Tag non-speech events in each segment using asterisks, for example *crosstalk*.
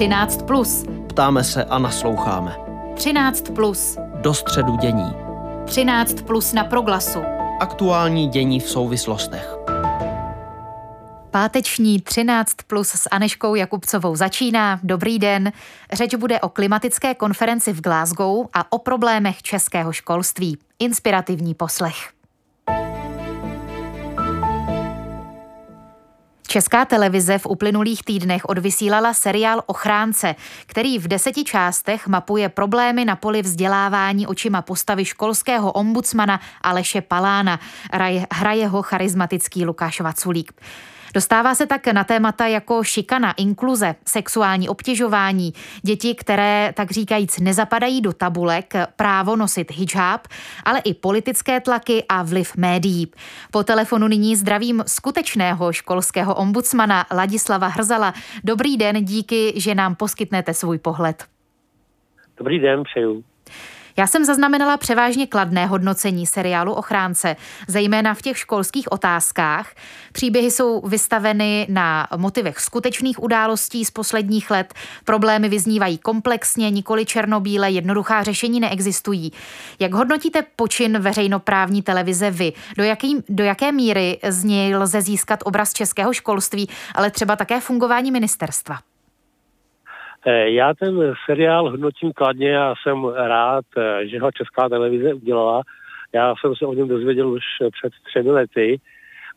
13. Plus. Ptáme se a nasloucháme. 13. Plus. Do středu dění. 13. Plus na proglasu. Aktuální dění v souvislostech. Páteční 13 plus s Aneškou Jakubcovou začíná. Dobrý den. Řeč bude o klimatické konferenci v Glasgow a o problémech českého školství. Inspirativní poslech. Česká televize v uplynulých týdnech odvysílala seriál Ochránce, který v deseti částech mapuje problémy na poli vzdělávání očima postavy školského ombudsmana Aleše Palána. Hraje ho charismatický Lukáš Vaculík. Dostává se tak na témata jako šikana, inkluze, sexuální obtěžování, děti, které tak říkajíc nezapadají do tabulek, právo nosit hijab, ale i politické tlaky a vliv médií. Po telefonu nyní zdravím skutečného školského ombudsmana Ladislava Hrzala. Dobrý den, díky, že nám poskytnete svůj pohled. Dobrý den, přeju. Já jsem zaznamenala převážně kladné hodnocení seriálu Ochránce, zejména v těch školských otázkách. Příběhy jsou vystaveny na motivech skutečných událostí z posledních let. Problémy vyznívají komplexně, nikoli černobíle, jednoduchá řešení neexistují. Jak hodnotíte počin veřejnoprávní televize vy? Do, jaký, do jaké míry z něj lze získat obraz českého školství, ale třeba také fungování ministerstva? Eh, já ten seriál hodnotím kladně a jsem rád, eh, že ho Česká televize udělala. Já jsem se o něm dozvěděl už před třemi lety,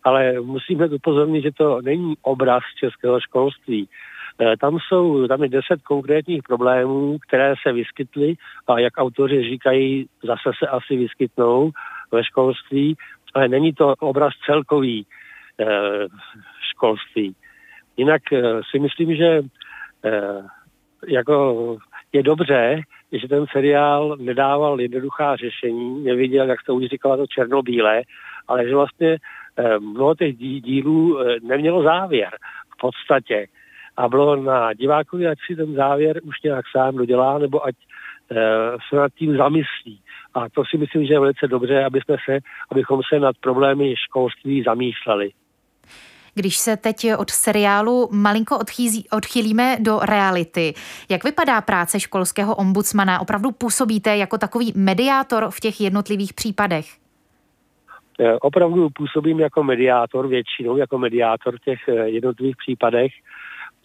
ale musíme upozornit, že to není obraz českého školství. Eh, tam jsou, tam je deset konkrétních problémů, které se vyskytly a jak autoři říkají, zase se asi vyskytnou ve školství, ale není to obraz celkový školství. Jinak si myslím, že jako je dobře, že ten seriál nedával jednoduchá řešení, neviděl, jak to už říkala, to černobílé, ale že vlastně eh, mnoho těch dílů eh, nemělo závěr v podstatě. A bylo na divákovi, ať si ten závěr už nějak sám dodělá, nebo ať eh, se nad tím zamyslí. A to si myslím, že je velice dobře, aby jsme se, abychom se nad problémy školství zamýšleli. Když se teď od seriálu malinko odchýzí, odchýlíme do reality, jak vypadá práce školského ombudsmana? Opravdu působíte jako takový mediátor v těch jednotlivých případech? Opravdu působím jako mediátor, většinou jako mediátor v těch eh, jednotlivých případech,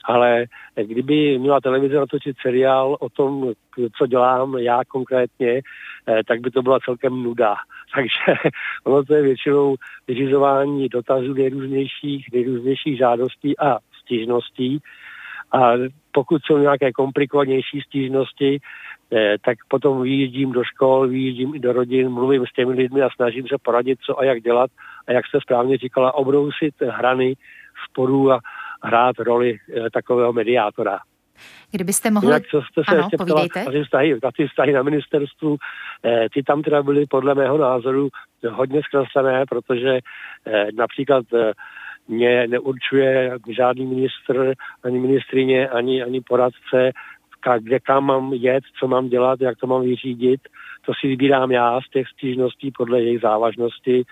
ale kdyby měla televize natočit seriál o tom, co dělám já konkrétně, eh, tak by to byla celkem nuda. *laughs* Takže ono to je většinou vyřizování dotazů nejrůznějších, nejrůznějších žádostí a stížností. A pokud jsou nějaké komplikovanější stížnosti, eh, tak potom vyjíždím do škol, vyjíždím i do rodin, mluvím s těmi lidmi a snažím se poradit, co a jak dělat. A jak jste správně říkala, obrousit hrany sporů a hrát roli eh, takového mediátora. Kdybyste mohli... Jak co jste se ano, ještě ptala, na ty, vztahy, na ty vztahy na ministerstvu, eh, ty tam teda byly podle mého názoru hodně zkreslené, protože eh, například eh, mě neurčuje žádný ministr, ani ministrině, ani, ani poradce, kde kam mám jet, co mám dělat, jak to mám vyřídit. To si vybírám já z těch stížností podle jejich závažnosti.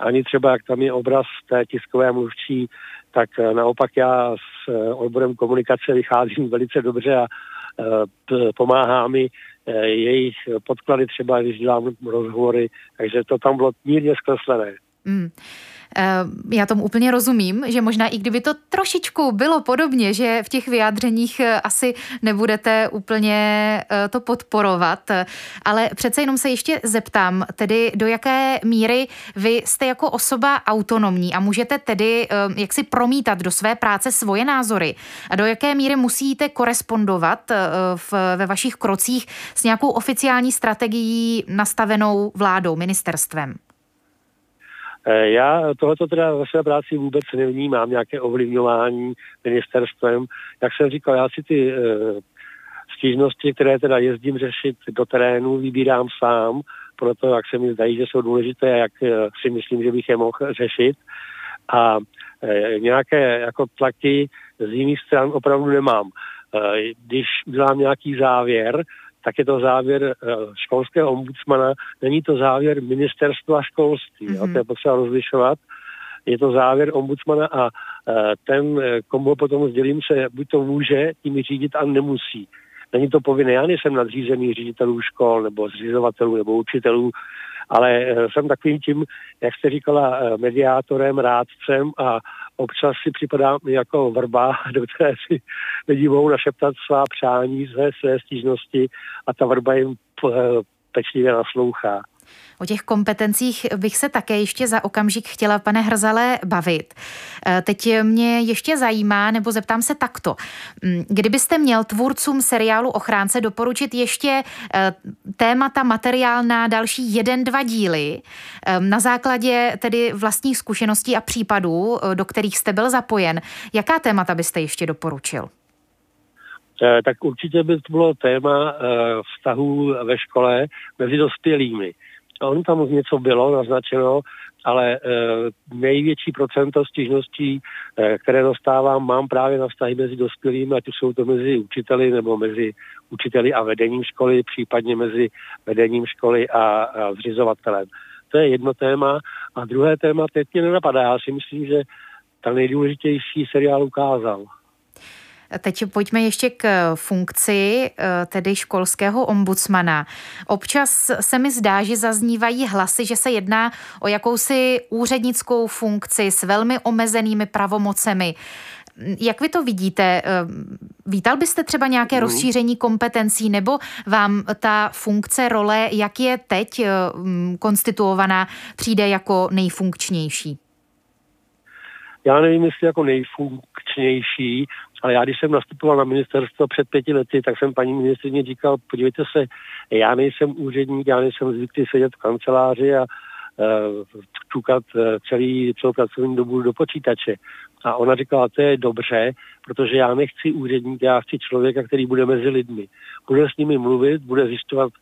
Ani třeba, jak tam je obraz té tiskové mluvčí, tak eh, naopak já s eh, odborem komunikace vycházím velice dobře a eh, pomáhá mi jejich podklady třeba, když dělám rozhovory, takže to tam bylo mírně zkreslené. Mm. Eh, já tomu úplně rozumím, že možná i kdyby to trošičku bylo podobně, že v těch vyjádřeních eh, asi nebudete úplně eh, to podporovat, ale přece jenom se ještě zeptám, tedy do jaké míry vy jste jako osoba autonomní a můžete tedy jak si promítat do své práce svoje názory a do jaké míry musíte korespondovat v, ve vašich krocích s nějakou oficiální strategií nastavenou vládou, ministerstvem? Eh, já tohleto teda ve své práci vůbec nevnímám, nějaké ovlivňování ministerstvem. Jak jsem říkal, já si ty e, stížnosti, které teda jezdím řešit do terénu, vybírám sám, proto jak se mi zdají, že jsou důležité a jak e, si myslím, že bych je mohl řešit. A nějaké jako tlaky z jiných stran opravdu nemám. Když udělám nějaký závěr, tak je to závěr eh, školského ombudsmana, není to závěr ministerstva školství. Mm-hmm. Jo? To je potřeba rozlišovat. je to závěr ombudsmana a ten, komu ho potom sdělím, se buď to může tím řídit a nemusí. Není to povinné, já nejsem nadřízený ředitelů škol nebo zřizovatelů nebo učitelů, ale jsem takovým tím, jak jste říkala, mediátorem, rádcem a občas si připadá jako vrba, *laughs* do které si lidi mohou našeptat svá přání, své, své stížnosti a ta vrba jim pečlivě naslouchá. O těch kompetencích bych se také ještě za okamžik chtěla, pane Hrzale, bavit. Eh, teď mě ještě zajímá, nebo zeptám se takto. Mm, kdybyste měl tvůrcům seriálu Ochránce doporučit ještě eh, témata, materiál na další jeden, dva díly, eh, na základě tedy vlastních zkušeností a případů, do kterých jste byl zapojen, jaká témata byste ještě doporučil? tak určitě by to bylo téma vztahů ve škole mezi dospělými. On tam něco bylo naznačeno, ale e, největší procento stížností, e, které dostávám, mám právě na vztahy mezi dospělými, ať už jsou to mezi učiteli nebo mezi učiteli a vedením školy, případně mezi vedením školy a, a zřizovatelem. To je jedno téma. A druhé téma teď mě nenapadá. Já si myslím, že ta nejdůležitější seriál ukázal. Teď pojďme ještě k funkci eh, tedy školského ombudsmana. Občas se mi zdá, že zaznívají hlasy, že se jedná o jakousi úřednickou funkci s velmi omezenými pravomocemi. Jak vy to vidíte? Eh, vítal byste třeba nějaké mm. rozšíření kompetencí nebo vám ta funkce, role, jak je teď eh, konstituovaná, přijde jako nejfunkčnější? Já nevím, jestli jako nejfunkčnější, ale já, když jsem nastupoval na ministerstvo před pěti lety, tak jsem paní ministrině říkal, podívejte se, já nejsem úředník, já nejsem zvyklý sedět v kanceláři a čukat uh, celý, celou pracovní dobu do počítače. A ona říkala, to je dobře, protože já nechci úředník, já chci člověka, který bude mezi lidmi. Bude s nimi mluvit, bude zjišťovat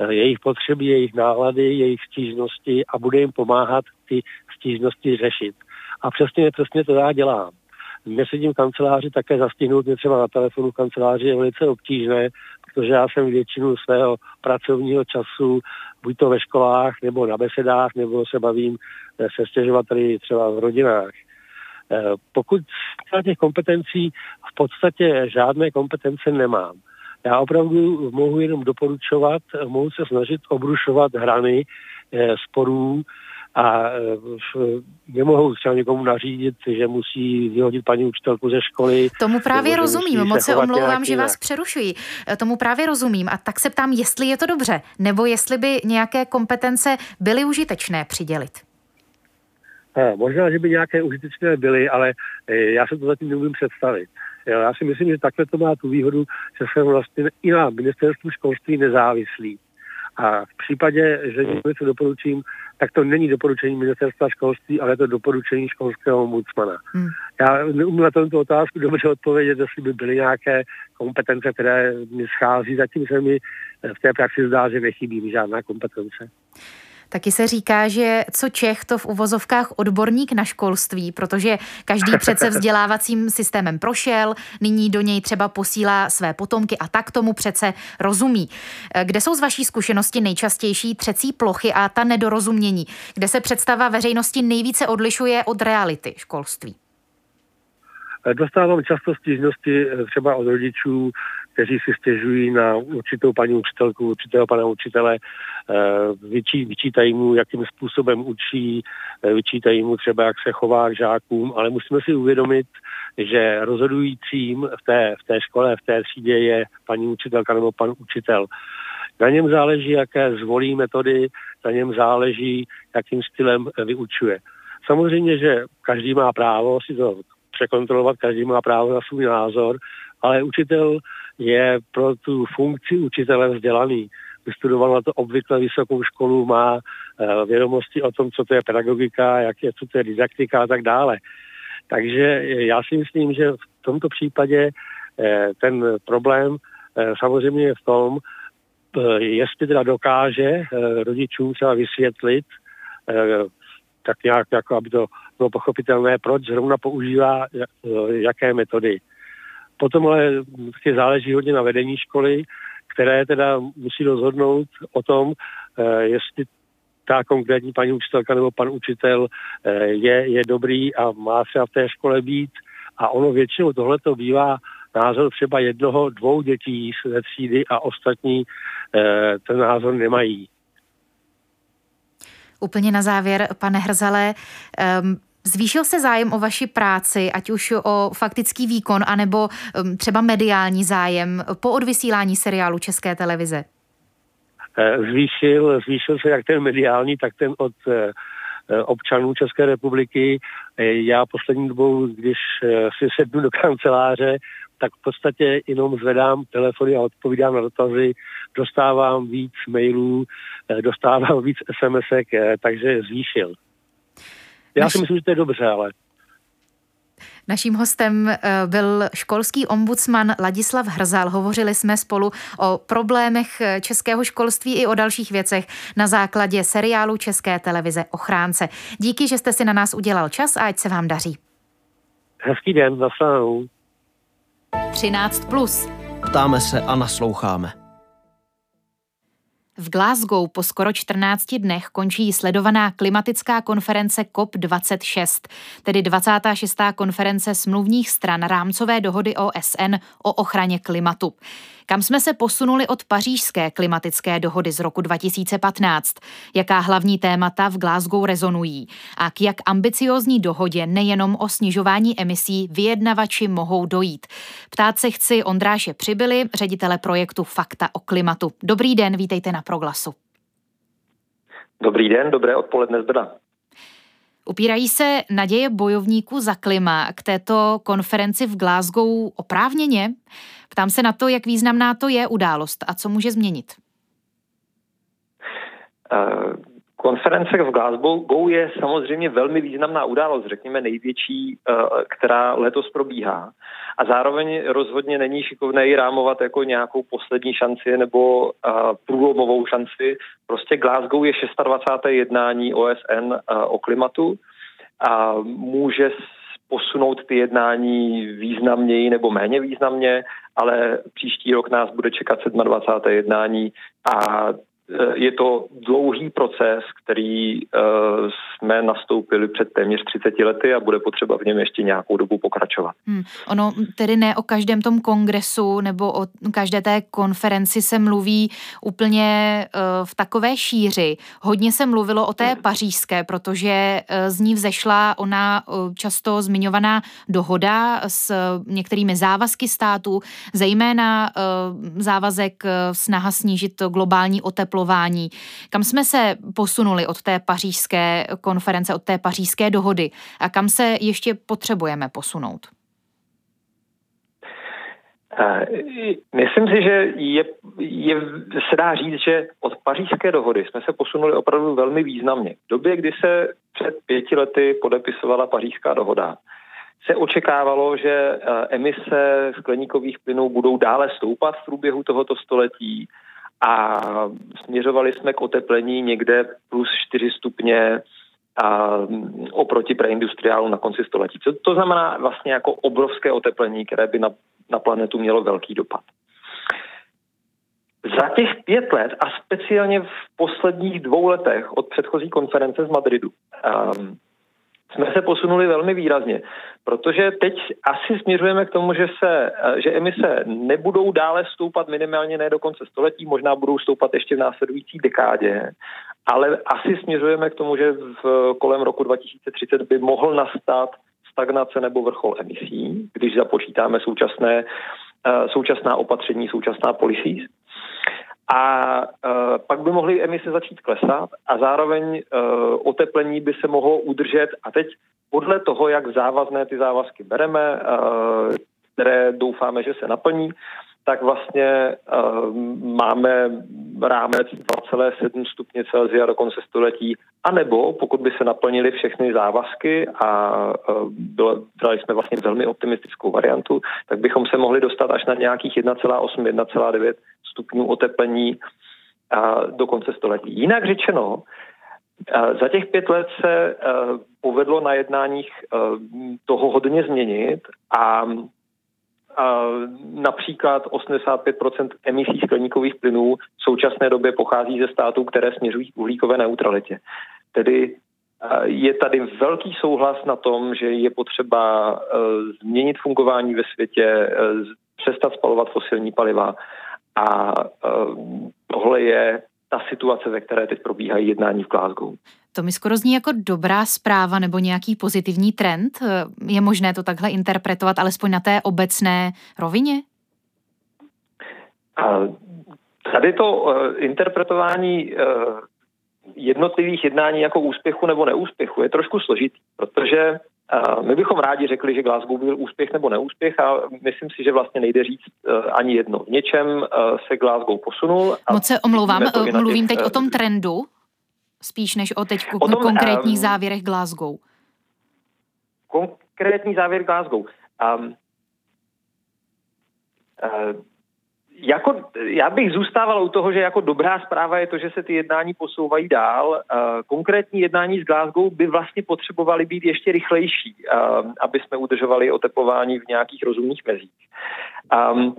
uh, jejich potřeby, jejich nálady, jejich stížnosti a bude jim pomáhat ty stížnosti řešit. A přesně, přesně to já dělám nesedím v kanceláři, také zastihnout mě třeba na telefonu v kanceláři je velice obtížné, protože já jsem většinu svého pracovního času buď to ve školách, nebo na besedách, nebo se bavím eh, se stěžovateli třeba v rodinách. Eh, pokud těch kompetencí v podstatě žádné kompetence nemám, já opravdu mohu jenom doporučovat, mohu se snažit obrušovat hrany eh, sporů, a e, nemohou třeba někomu nařídit, že musí vyhodit paní učitelku ze školy. Tomu právě rozumím, moc se omlouvám, že vás přerušuji. E, tomu právě rozumím a tak se ptám, jestli je to dobře, nebo jestli by nějaké kompetence byly užitečné přidělit. Ne, možná, že by nějaké užitečné byly, ale e, já se to zatím neumím představit. Já si myslím, že takhle to má tu výhodu, že jsem vlastně i na ministerstvu školství nezávislý. A v případě, že něco doporučím, tak to není doporučení ministerstva školství, ale je to doporučení školského ombudsmana. Hmm. Já neumím na tomto otázku dobře odpovědět, jestli by byly nějaké kompetence, které mi schází. Zatím se mi v té praxi zdá, že nechybí žádná kompetence. Taky se říká, že co Čech, to v uvozovkách odborník na školství, protože každý *laughs* přece vzdělávacím systémem prošel, nyní do něj třeba posílá své potomky a tak tomu přece rozumí. Kde jsou z vaší zkušenosti nejčastější třecí plochy a ta nedorozumění? Kde se představa veřejnosti nejvíce odlišuje od reality školství? Dostávám často stížnosti třeba od rodičů, kteří si stěžují na určitou paní učitelku, určitého pana učitele, eh, vyčí, vyčítají mu, jakým způsobem učí, eh, vyčítají mu třeba, jak se chová k žákům, ale musíme si uvědomit, že rozhodujícím v té, v té škole, v té třídě je paní učitelka nebo pan učitel. Na něm záleží, jaké zvolí metody, na něm záleží, jakým stylem vyučuje. Samozřejmě, že každý má právo si to překontrolovat, každý má právo na svůj názor, ale učitel je pro tu funkci učitele vzdělaný. Vystudoval na to obvykle vysokou školu, má uh, vědomosti o tom, co to je pedagogika, jak je, co to je didaktika a tak dále. Takže já si myslím, že v tomto případě eh, ten problém eh, samozřejmě je v tom, eh, jestli teda dokáže eh, rodičům třeba vysvětlit, eh, tak nějak, jako aby to bylo pochopitelné, proč zrovna používá eh, jaké metody. Potom ale vždycky záleží hodně na vedení školy, které teda musí rozhodnout o tom, eh, jestli ta konkrétní paní učitelka nebo pan učitel je, je dobrý a má třeba v té škole být. A ono většinou tohle to bývá názor třeba jednoho, dvou dětí ze třídy a ostatní ten názor nemají. Úplně na závěr, pane Hrzale, um, Zvýšil se zájem o vaši práci, ať už o faktický výkon, anebo třeba mediální zájem po odvysílání seriálu České televize? Eh, zvýšil, zvýšil se jak ten mediální, tak ten od eh, eh, občanů České republiky. Já poslední dobou, když si sednu do *laughs* kanceláře, tak v podstatě jenom zvedám telefony a odpovídám na dotazy, dostávám víc mailů, dostávám víc SMSek, takže zvýšil. Já si myslím, že to je dobře, ale... Naším hostem eh, byl školský ombudsman Ladislav Hrzal. Hovořili jsme spolu o problémech eh, českého školství i o dalších věcech na základě seriálu České televize Ochránce. Díky, že jste si na nás udělal čas a ať se vám daří. Hezký den, nasledanou. 13. Plus. Ptáme se a nasloucháme. V Glasgow po skoro 14 dnech končí sledovaná klimatická konference COP26, tedy 26. konference smluvních stran rámcové dohody OSN o ochraně klimatu. Kam jsme se posunuli od pařížské klimatické dohody z roku 2015? Jaká hlavní témata v Glasgow rezonují? A k jak ambiciozní dohodě nejenom o snižování emisí vyjednavači mohou dojít? Ptát se chci Ondráše Přibyli, ředitele projektu Fakta o klimatu. Dobrý den, vítejte na Proglasu. Dobrý den, dobré odpoledne z Brna. Upírají se naděje bojovníků za klima k této konferenci v Glasgow oprávněně? Ptám se na to, jak významná to je událost a co může změnit. Uh, konference v Glasgow je samozřejmě velmi významná událost, řekněme největší, uh, která letos probíhá. A zároveň rozhodně není šikovné ji rámovat jako nějakou poslední šanci nebo uh, průlomovou šanci. Prostě Glasgow je 26. jednání OSN o klimatu a může posunout ty jednání významněji nebo méně významně, ale příští rok nás bude čekat 27. jednání a je to dlouhý proces, který uh, jsme nastoupili před téměř 30 lety a bude potřeba v něm ještě nějakou dobu pokračovat. Hmm. Ono tedy ne o každém tom kongresu nebo o každé té konferenci se mluví úplně uh, v takové šíři. Hodně se mluvilo o té hmm. pařížské, protože z ní vzešla ona často zmiňovaná dohoda s některými závazky států, zejména závazek snaha snížit globální oteplování oteplování. Kam jsme se posunuli od té pařížské konference, od té pařížské dohody a kam se ještě potřebujeme posunout? Eh, myslím si, že je, je, se dá říct, že od pařížské dohody jsme se posunuli opravdu velmi významně. V době, kdy se před pěti lety podepisovala pařížská dohoda, se očekávalo, že eh, emise skleníkových plynů budou dále stoupat v průběhu tohoto století a směřovali jsme k oteplení někde plus 4 stupně a oproti preindustriálu na konci století. Co to znamená vlastně jako obrovské oteplení, které by na, na planetu mělo velký dopad. Za těch pět let a speciálně v posledních dvou letech od předchozí konference z Madridu um, jsme se posunuli velmi výrazně, protože teď asi směřujeme k tomu, že, se, že emise nebudou dále stoupat minimálně ne do konce století, možná budou stoupat ještě v následující dekádě, ale asi směřujeme k tomu, že v kolem roku 2030 by mohl nastat stagnace nebo vrchol emisí, když započítáme současné, současná opatření, současná policies a uh, pak by mohly emise začít klesat a zároveň uh, oteplení by se mohlo udržet. A teď podle toho, jak závazné ty závazky bereme, uh, které doufáme, že se naplní, tak vlastně máme rámec 2,7 stupně Celsia do konce století, anebo pokud by se naplnily všechny závazky a bylo, brali jsme vlastně velmi optimistickou variantu, tak bychom se mohli dostat až na nějakých 1,8, 1,9 stupňů oteplení do konce století. Jinak řečeno, uh, za těch pět let se uh, povedlo na jednáních uh, toho hodně změnit a například 85% emisí skleníkových plynů v současné době pochází ze států, které směřují k uhlíkové neutralitě. Tedy je tady velký souhlas na tom, že je potřeba změnit fungování ve světě, přestat spalovat fosilní paliva a e, tohle je ta situace, ve které teď probíhají jednání v Glasgow. To mi skoro zní jako dobrá zpráva nebo nějaký pozitivní trend. Je možné to takhle interpretovat, alespoň na té obecné rovině? A tady to uh, interpretování jednotlivých jednání jako úspěchu nebo neúspěchu je trošku složitý, protože uh, my bychom rádi řekli, že Glasgow byl úspěch nebo neúspěch a myslím si, že vlastně nejde říct uh, ani jedno. V něčem uh, se Glasgow posunul. Moc se omlouvám, mluvím teď o tom trendu, spíš než o teď o tom, konkrétních um, závěrech Glasgow. Konkrétní závěr Glasgow. Um, uh, jako, já bych zůstával u toho, že jako dobrá zpráva je to, že se ty jednání posouvají dál. Uh, konkrétní jednání s Glasgow by vlastně potřebovaly být ještě rychlejší, uh, aby jsme udržovali oteplování v nějakých rozumných mezích. Um,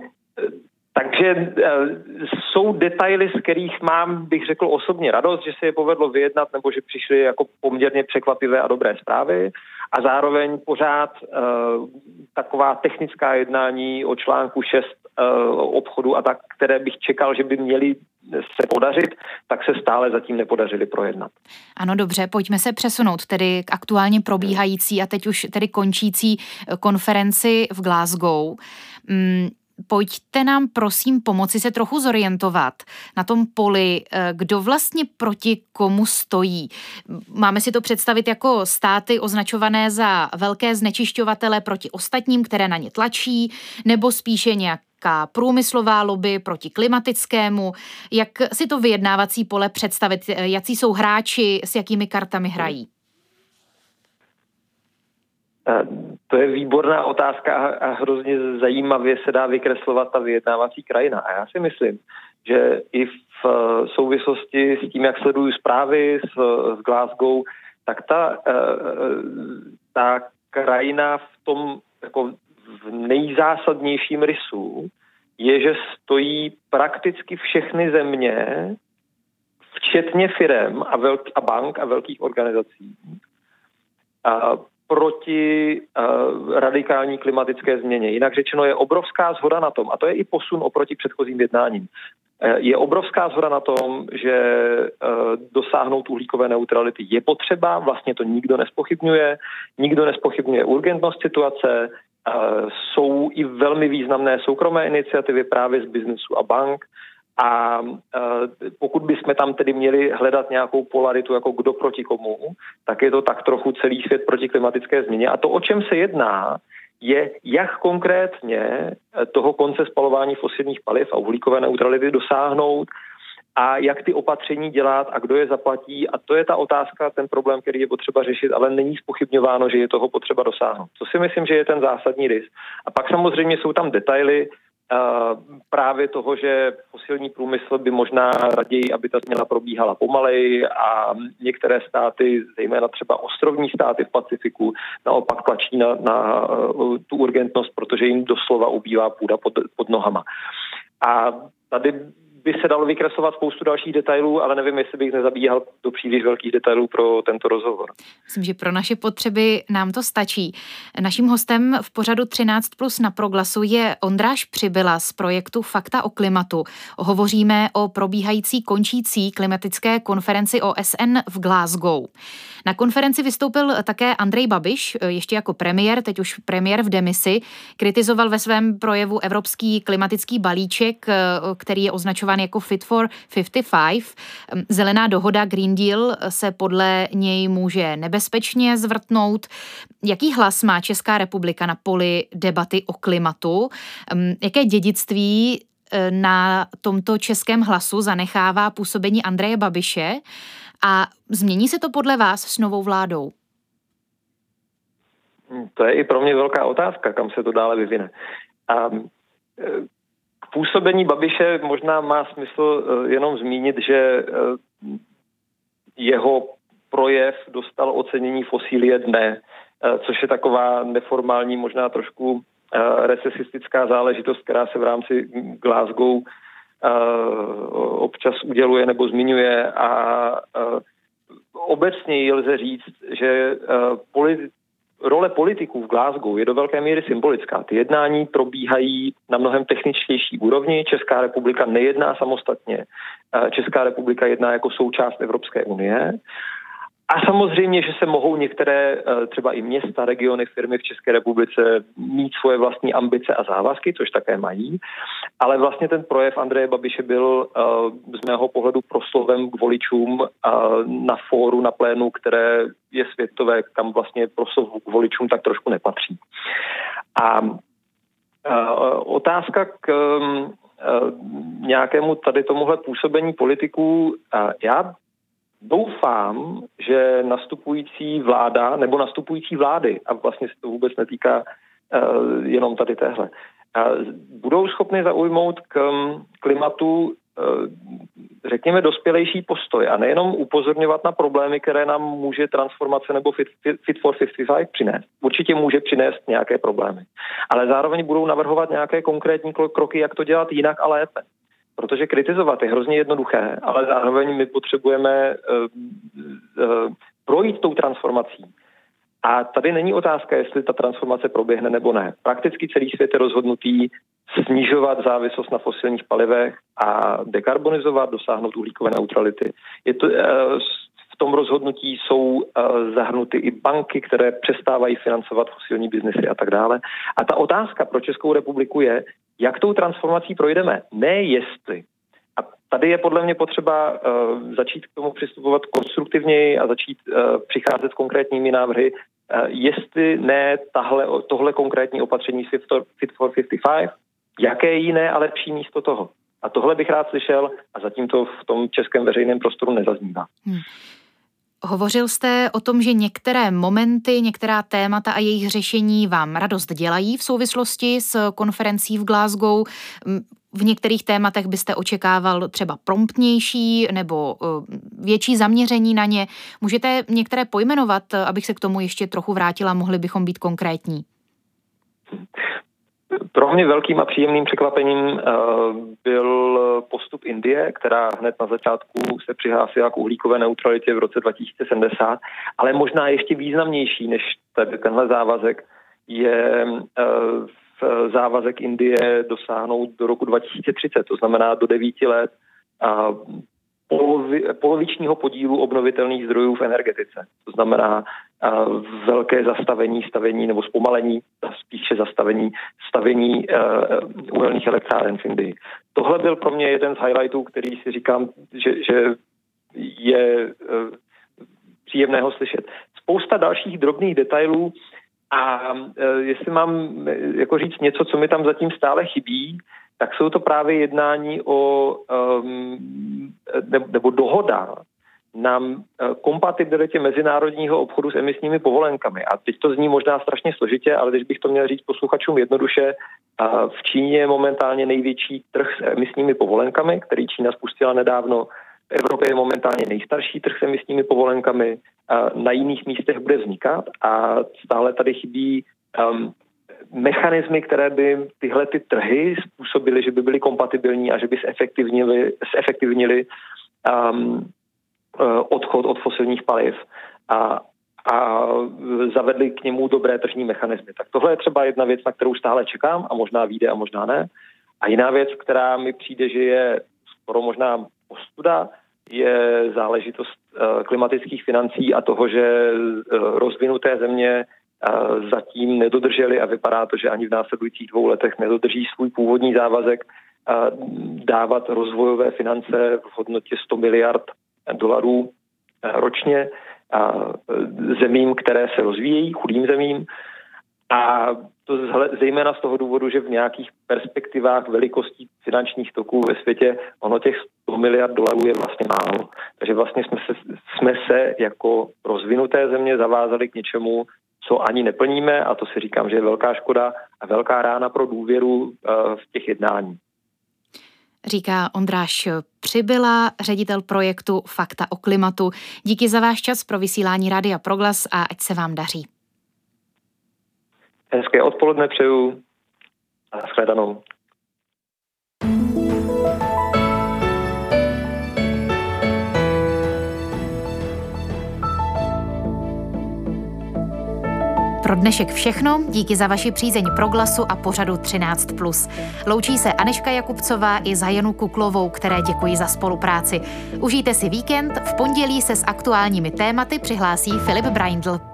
takže uh, jsou detaily, z kterých mám, bych řekl osobně radost, že se je povedlo vyjednat, nebo že přišly jako poměrně překvapivé a dobré zprávy. A zároveň pořád uh, taková technická jednání o článku 6 eh, obchodu a tak, které bych čekal, že by měly se podařit, tak se stále zatím nepodařili projednat. Ano, dobře, pojďme se přesunout tedy k aktuálně probíhající a teď už tedy končící konferenci v Glasgow. Mm, pojďte nám prosím pomoci se trochu zorientovat na tom poli, eh, kdo vlastně proti komu stojí. Máme si to představit jako státy označované za velké znečišťovatele proti ostatním, které na ně tlačí, nebo spíše nějaká průmyslová lobby proti klimatickému. Jak si to vyjednávací pole představit? Eh, jací jsou hráči, s jakými kartami hrají? To je výborná otázka a hrozně zajímavě se dá vykreslovat ta vyjednávací krajina. A já si myslím, že i v souvislosti s tím, jak sleduju zprávy z, z Glasgow, tak ta, eh, ta krajina v tom jako v nejzásadnějším rysu je, že stojí prakticky všechny země, včetně firem a, velk, a bank a velkých organizací, a proti uh, radikální klimatické změně. Jinak řečeno je obrovská zhoda na tom, a to je i posun oproti předchozím jednáním, uh, je obrovská zhoda na tom, že uh, dosáhnout uhlíkové neutrality je potřeba, vlastně to nikdo nespochybňuje, nikdo nespochybňuje urgentnost situace, jsou i velmi významné soukromé iniciativy právě z biznesu a bank, a e, pokud bychom tam tedy měli hledat nějakou polaritu, jako kdo proti komu, tak je to tak trochu celý svět proti klimatické změně. A to, o čem se jedná, je, jak konkrétně e, toho konce spalování fosilních paliv a uhlíkové neutrality dosáhnout a jak ty opatření dělat a kdo je zaplatí. A to je ta otázka, ten problém, který je potřeba řešit, ale není spochybňováno, že je toho potřeba dosáhnout. To si myslím, že je ten zásadní rys. A pak samozřejmě jsou tam detaily, právě toho, že fosilní průmysl by možná raději, aby ta změna probíhala pomalej a některé státy, zejména třeba ostrovní státy v Pacifiku, naopak tlačí na, na uh, tu urgentnost, protože jim doslova ubývá půda pod, pod nohama. A tady by se dalo vykreslovat spoustu dalších detailů, ale nevím, jestli bych nezabíhal do příliš velkých detailů pro tento rozhovor. Myslím, že pro naše potřeby nám to stačí. Naším hostem v pořadu 13 plus na proglasu je Ondráš Přibyla z projektu Fakta o klimatu. Hovoříme o probíhající končící klimatické konferenci OSN v Glasgow. Na konferenci vystoupil také Andrej Babiš, ještě jako premiér, teď už premiér v demisi. Kritizoval ve svém projevu evropský klimatický balíček, který je označován jako Fit for 55. Zelená dohoda Green Deal se podle něj může nebezpečně zvrtnout. Jaký hlas má Česká republika na poli debaty o klimatu? Jaké dědictví e, na tomto českém hlasu zanechává působení Andreje Babiše? A změní se to podle vás s novou vládou? To je i pro mě velká otázka, kam se to dále vyvine. A e, působení Babiše možná má smysl e, jenom zmínit, že e, jeho projev dostal ocenění Fosílie dne, což je taková neformální, možná trošku recesistická záležitost, která se v rámci Glasgow občas uděluje nebo zmiňuje a obecně lze říct, že role politiků v Glasgow je do velké míry symbolická. Ty jednání probíhají na mnohem techničtější úrovni. Česká republika nejedná samostatně. Česká republika jedná jako součást Evropské unie. A samozřejmě, že se mohou některé eh, třeba i města, regiony, firmy v České republice mít svoje vlastní ambice a závazky, což také mají, ale vlastně ten projev Andreje Babiše byl eh, z mého pohledu proslovem k voličům eh, na fóru, na plénu, které je světové, kam vlastně proslov k voličům tak trošku nepatří. A otázka k nějakému tady tomuhle působení politiků. Já doufám, že nastupující vláda nebo nastupující vlády, a vlastně se to vůbec netýká uh, jenom tady téhle, uh, budou schopny zaujmout k um, klimatu uh, řekněme, dospělejší postoj a nejenom upozorňovat na problémy, které nám může transformace nebo Fit, fit, fit for 55 přinést. Určitě může přinést nějaké problémy, ale zároveň budou navrhovat nějaké konkrétní kroky, jak to dělat jinak a lépe. Protože kritizovat je hrozně jednoduché, ale zároveň my potřebujeme uh, uh, projít tou transformací. A tady není otázka, jestli ta transformace proběhne nebo ne. Prakticky celý svět je rozhodnutý snižovat závislost na fosilních palivech a dekarbonizovat, dosáhnout uhlíkové neutrality. Je to, v tom rozhodnutí jsou zahrnuty i banky, které přestávají financovat fosilní biznesy a tak dále. A ta otázka pro Českou republiku je, jak tou transformací projdeme, ne jestli. A tady je podle mě potřeba uh, začít k tomu přistupovat konstruktivněji a začít uh, přicházet s konkrétními návrhy, uh, jestli ne tahle, tohle konkrétní opatření Fit for, Fit for 55, jaké jiné a lepší místo toho. A tohle bych rád slyšel a zatím to v tom českém veřejném prostoru nezaznívá. Hmm. Hovořil jste o tom, že některé momenty, některá témata a jejich řešení vám radost dělají v souvislosti s konferencí v Glasgow. V některých tématech byste očekával třeba promptnější nebo e, větší zaměření na ně. Můžete některé pojmenovat, abych se k tomu ještě trochu vrátila, mohli bychom být konkrétní? *laughs* Pro mě velkým a příjemným překvapením uh, byl postup Indie, která hned na začátku se přihlásila k uhlíkové neutralitě v roce 2070, ale možná ještě významnější než tady tenhle závazek je uh, závazek Indie dosáhnout do roku 2030, to znamená do devíti let polovičního podílu obnovitelných zdrojů v energetice. To znamená velké zastavení stavení nebo zpomalení, spíše zastavení stavění uh, uhelných elektráren v Indii. Tohle byl pro mě jeden z highlightů, který si říkám, že, že je uh, příjemného slyšet. Spousta dalších drobných detailů a jestli mám jako říct něco, co mi tam zatím stále chybí, tak jsou to právě jednání o, um, nebo dohoda na uh, kompatibilitě mezinárodního obchodu s emisními povolenkami. A teď to zní možná strašně složitě, ale když bych to měl říct posluchačům jednoduše, v Číně je momentálně největší trh s emisními povolenkami, který Čína spustila nedávno. V Evropě je momentálně nejstarší trh s emisními povolenkami, na jiných místech bude vznikat a stále tady chybí um, mechanismy, které by tyhle ty trhy způsobily, že by byly kompatibilní a že by zefektivnili, zefektivnili uh, odchod od fosilních paliv a, a zavedli k němu dobré tržní mechanismy. Tak tohle je třeba jedna věc, na kterou stále čekám a možná vyjde a možná ne. A jiná věc, která mi přijde, že je skoro možná ostuda, je záležitost uh, klimatických financí a toho, že uh, rozvinuté země zatím nedodrželi a vypadá to, že ani v následujících dvou letech nedodrží svůj původní závazek dávat rozvojové finance v hodnotě 100 miliard dolarů ročně zemím, které se rozvíjejí, chudým zemím. A to zejména z toho důvodu, že v nějakých perspektivách velikostí finančních toků ve světě ono těch 100 miliard dolarů je vlastně málo. Takže vlastně jsme se, jsme se jako rozvinuté země zavázali k něčemu, co ani neplníme a to si říkám, že je velká škoda a velká rána pro důvěru eh, v těch jednání. Říká Ondráš Přibyla, ředitel projektu Fakta o klimatu. Díky za váš čas pro vysílání Rádia Proglas a ať se vám daří. Hezké odpoledne přeju. Shledanou. Pro dnešek všechno, díky za vaši přízeň proglasu a pořadu 13+. Loučí se Aneška Jakubcová i za Janu Kuklovou, které děkuji za spolupráci. Užijte si víkend, v pondělí se s aktuálními tématy přihlásí Filip Braindl.